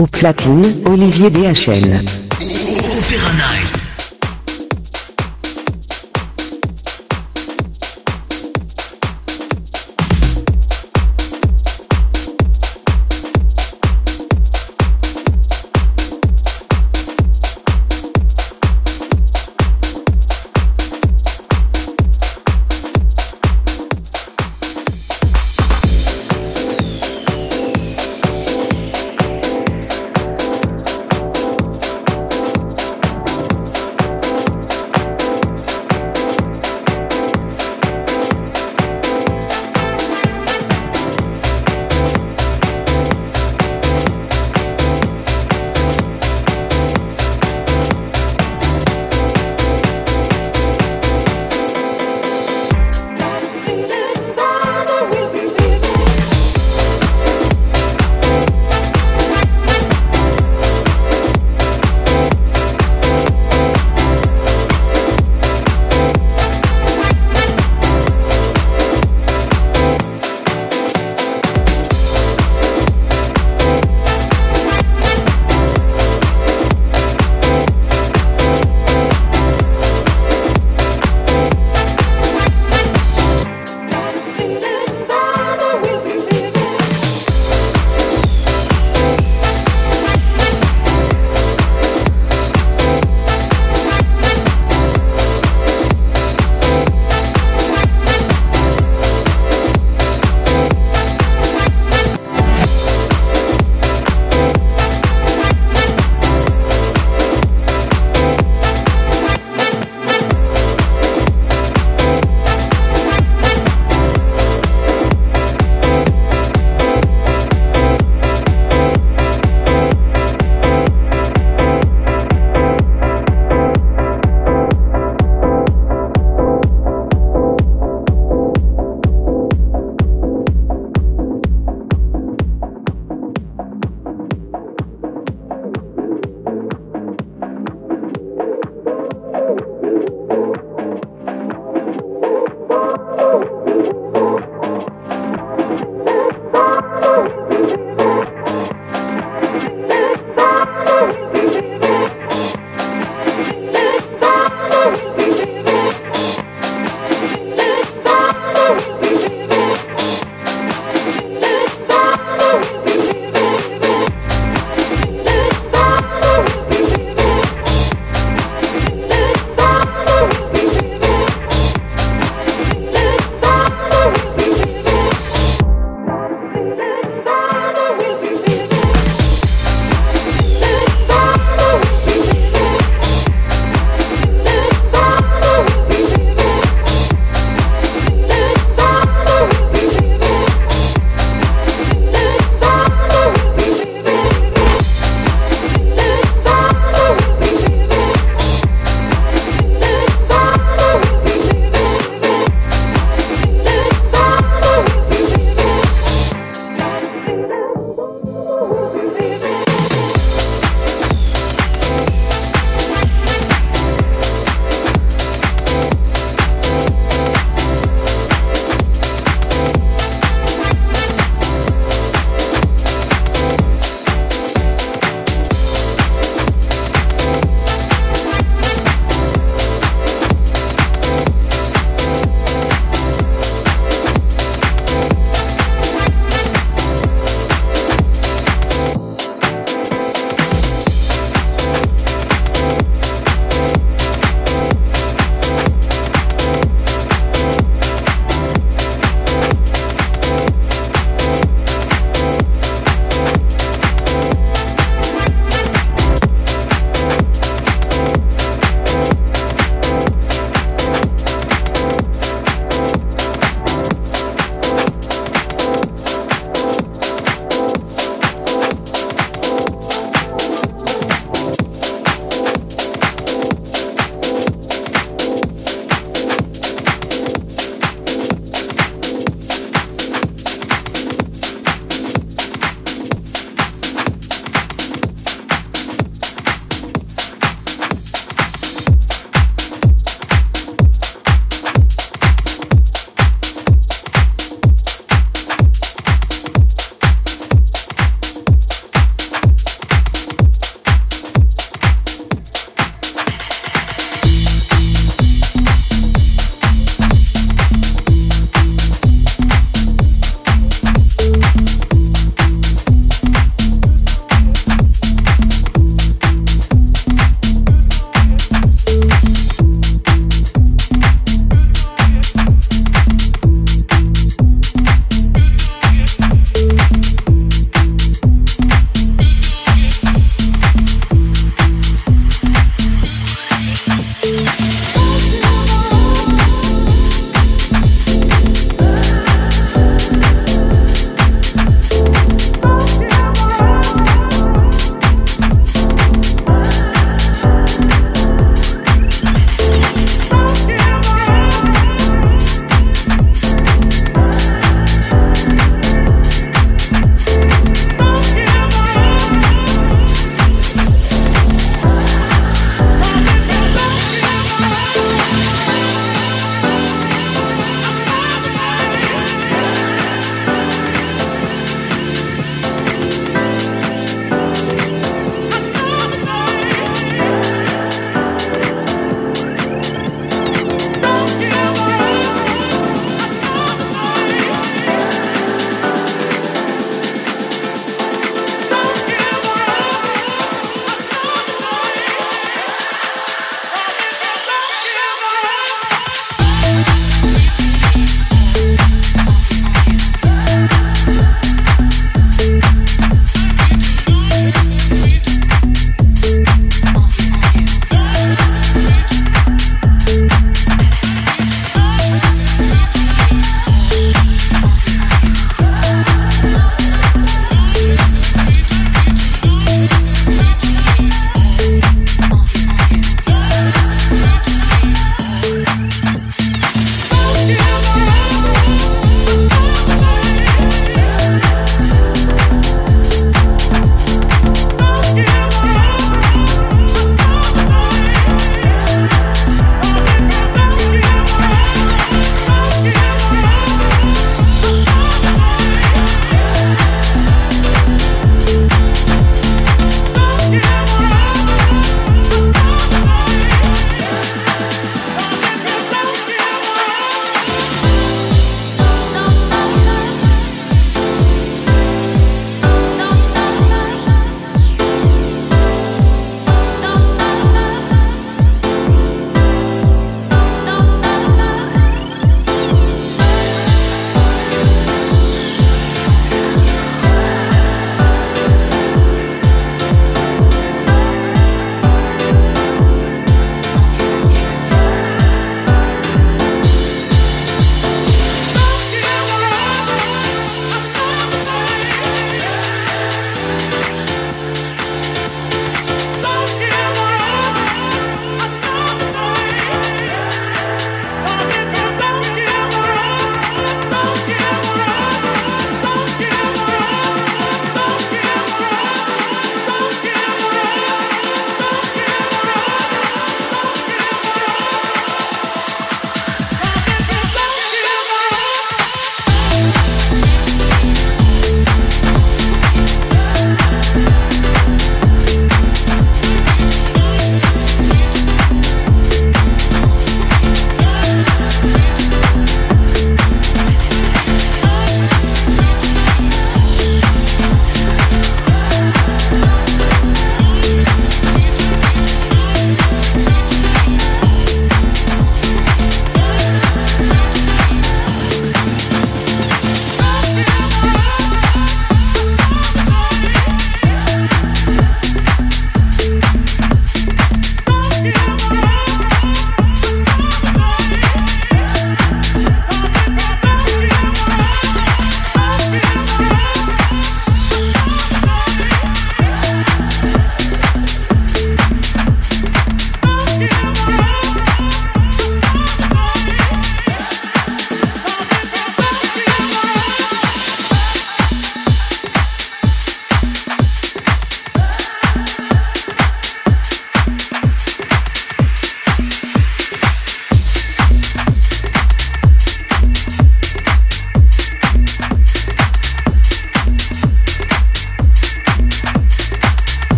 Au platine, Olivier Night.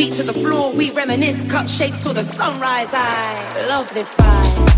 feet to the floor, we reminisce, cut shapes till the sunrise. I love this vibe.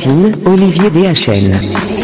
Platine, Olivier DHN.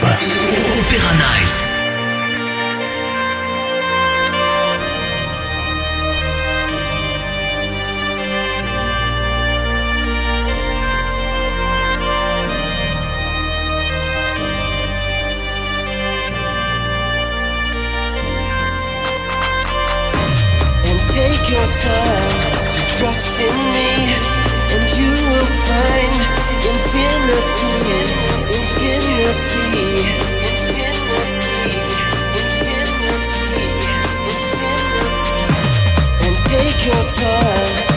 Opéra Night. love.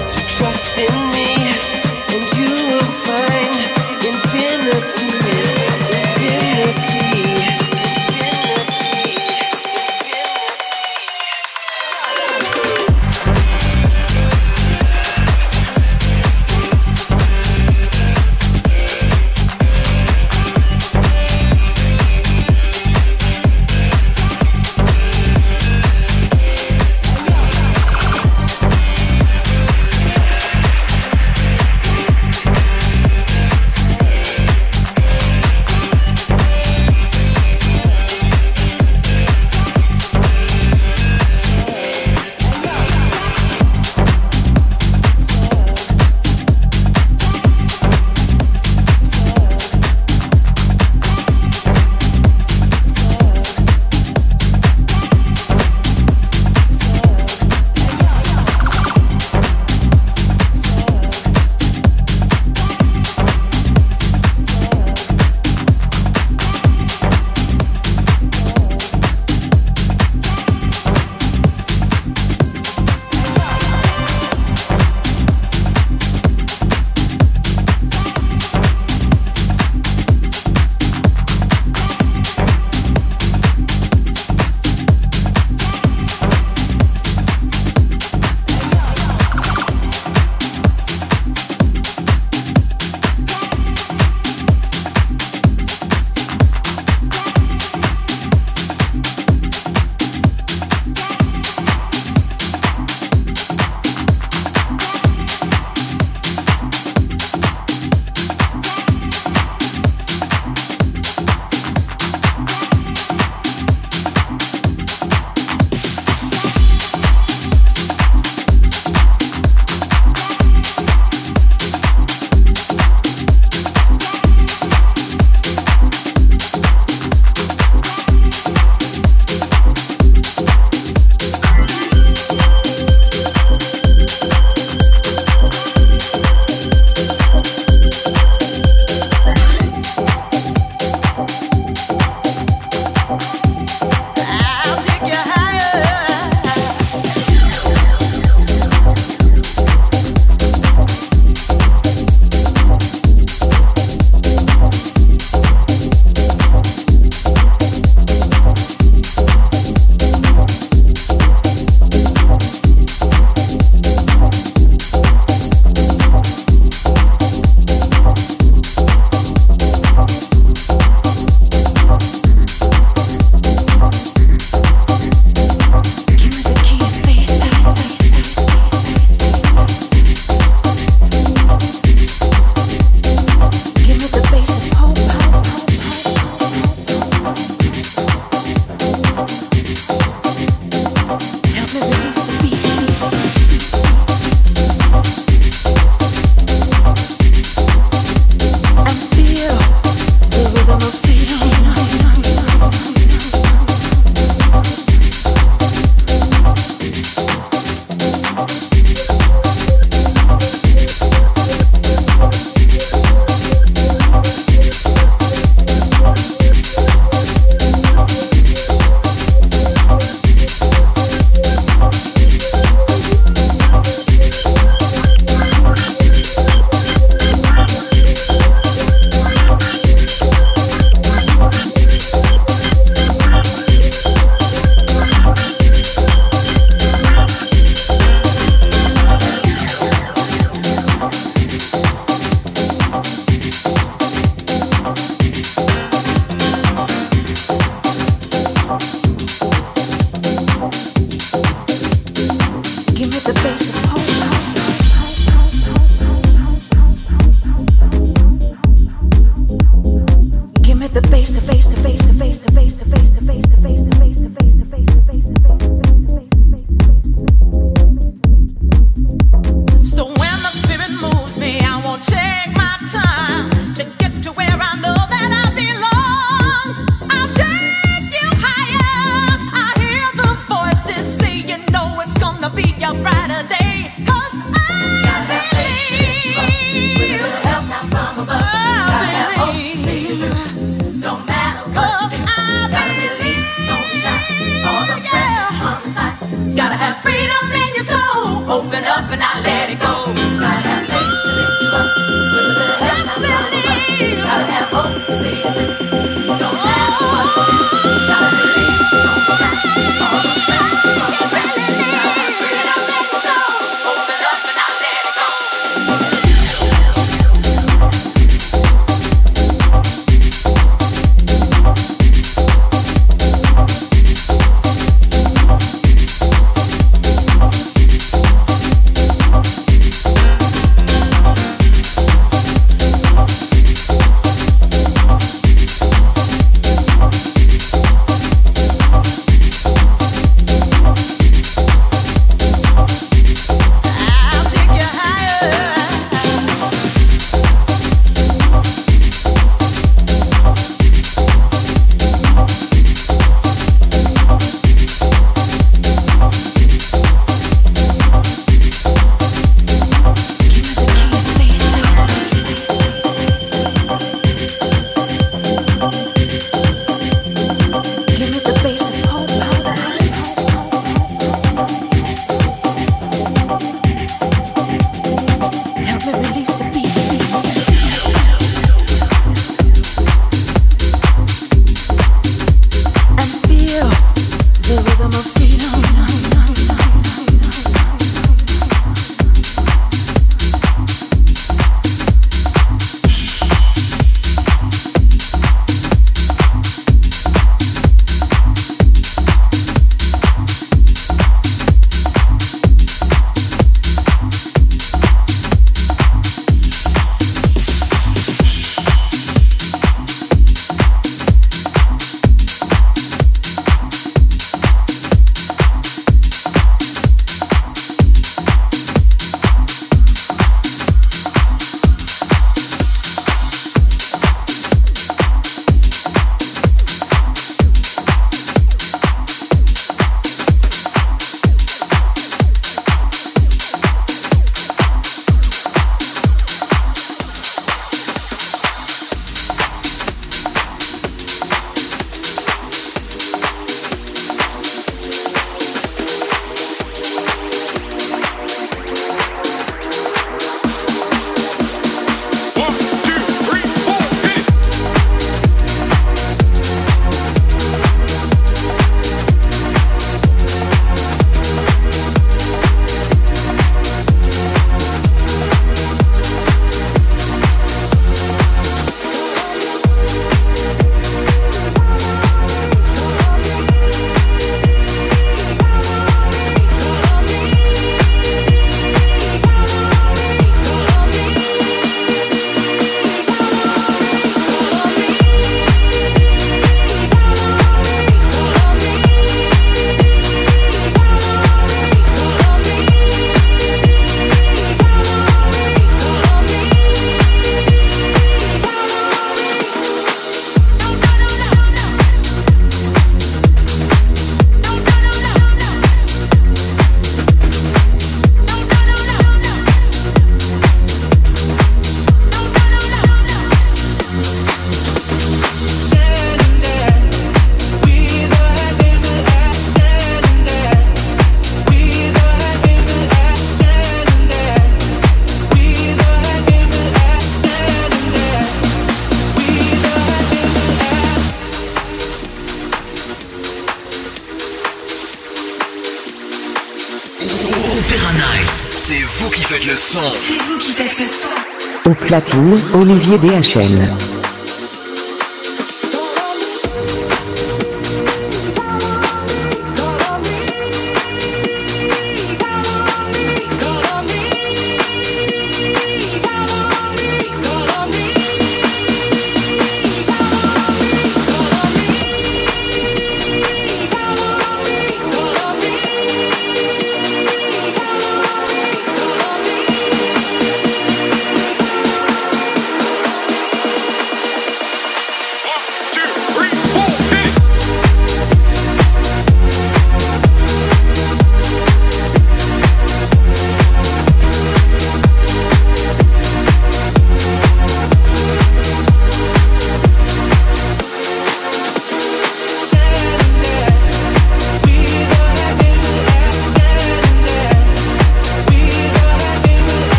Au platine, Olivier DHN.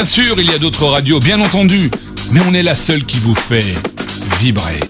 Bien sûr, il y a d'autres radios, bien entendu, mais on est la seule qui vous fait vibrer.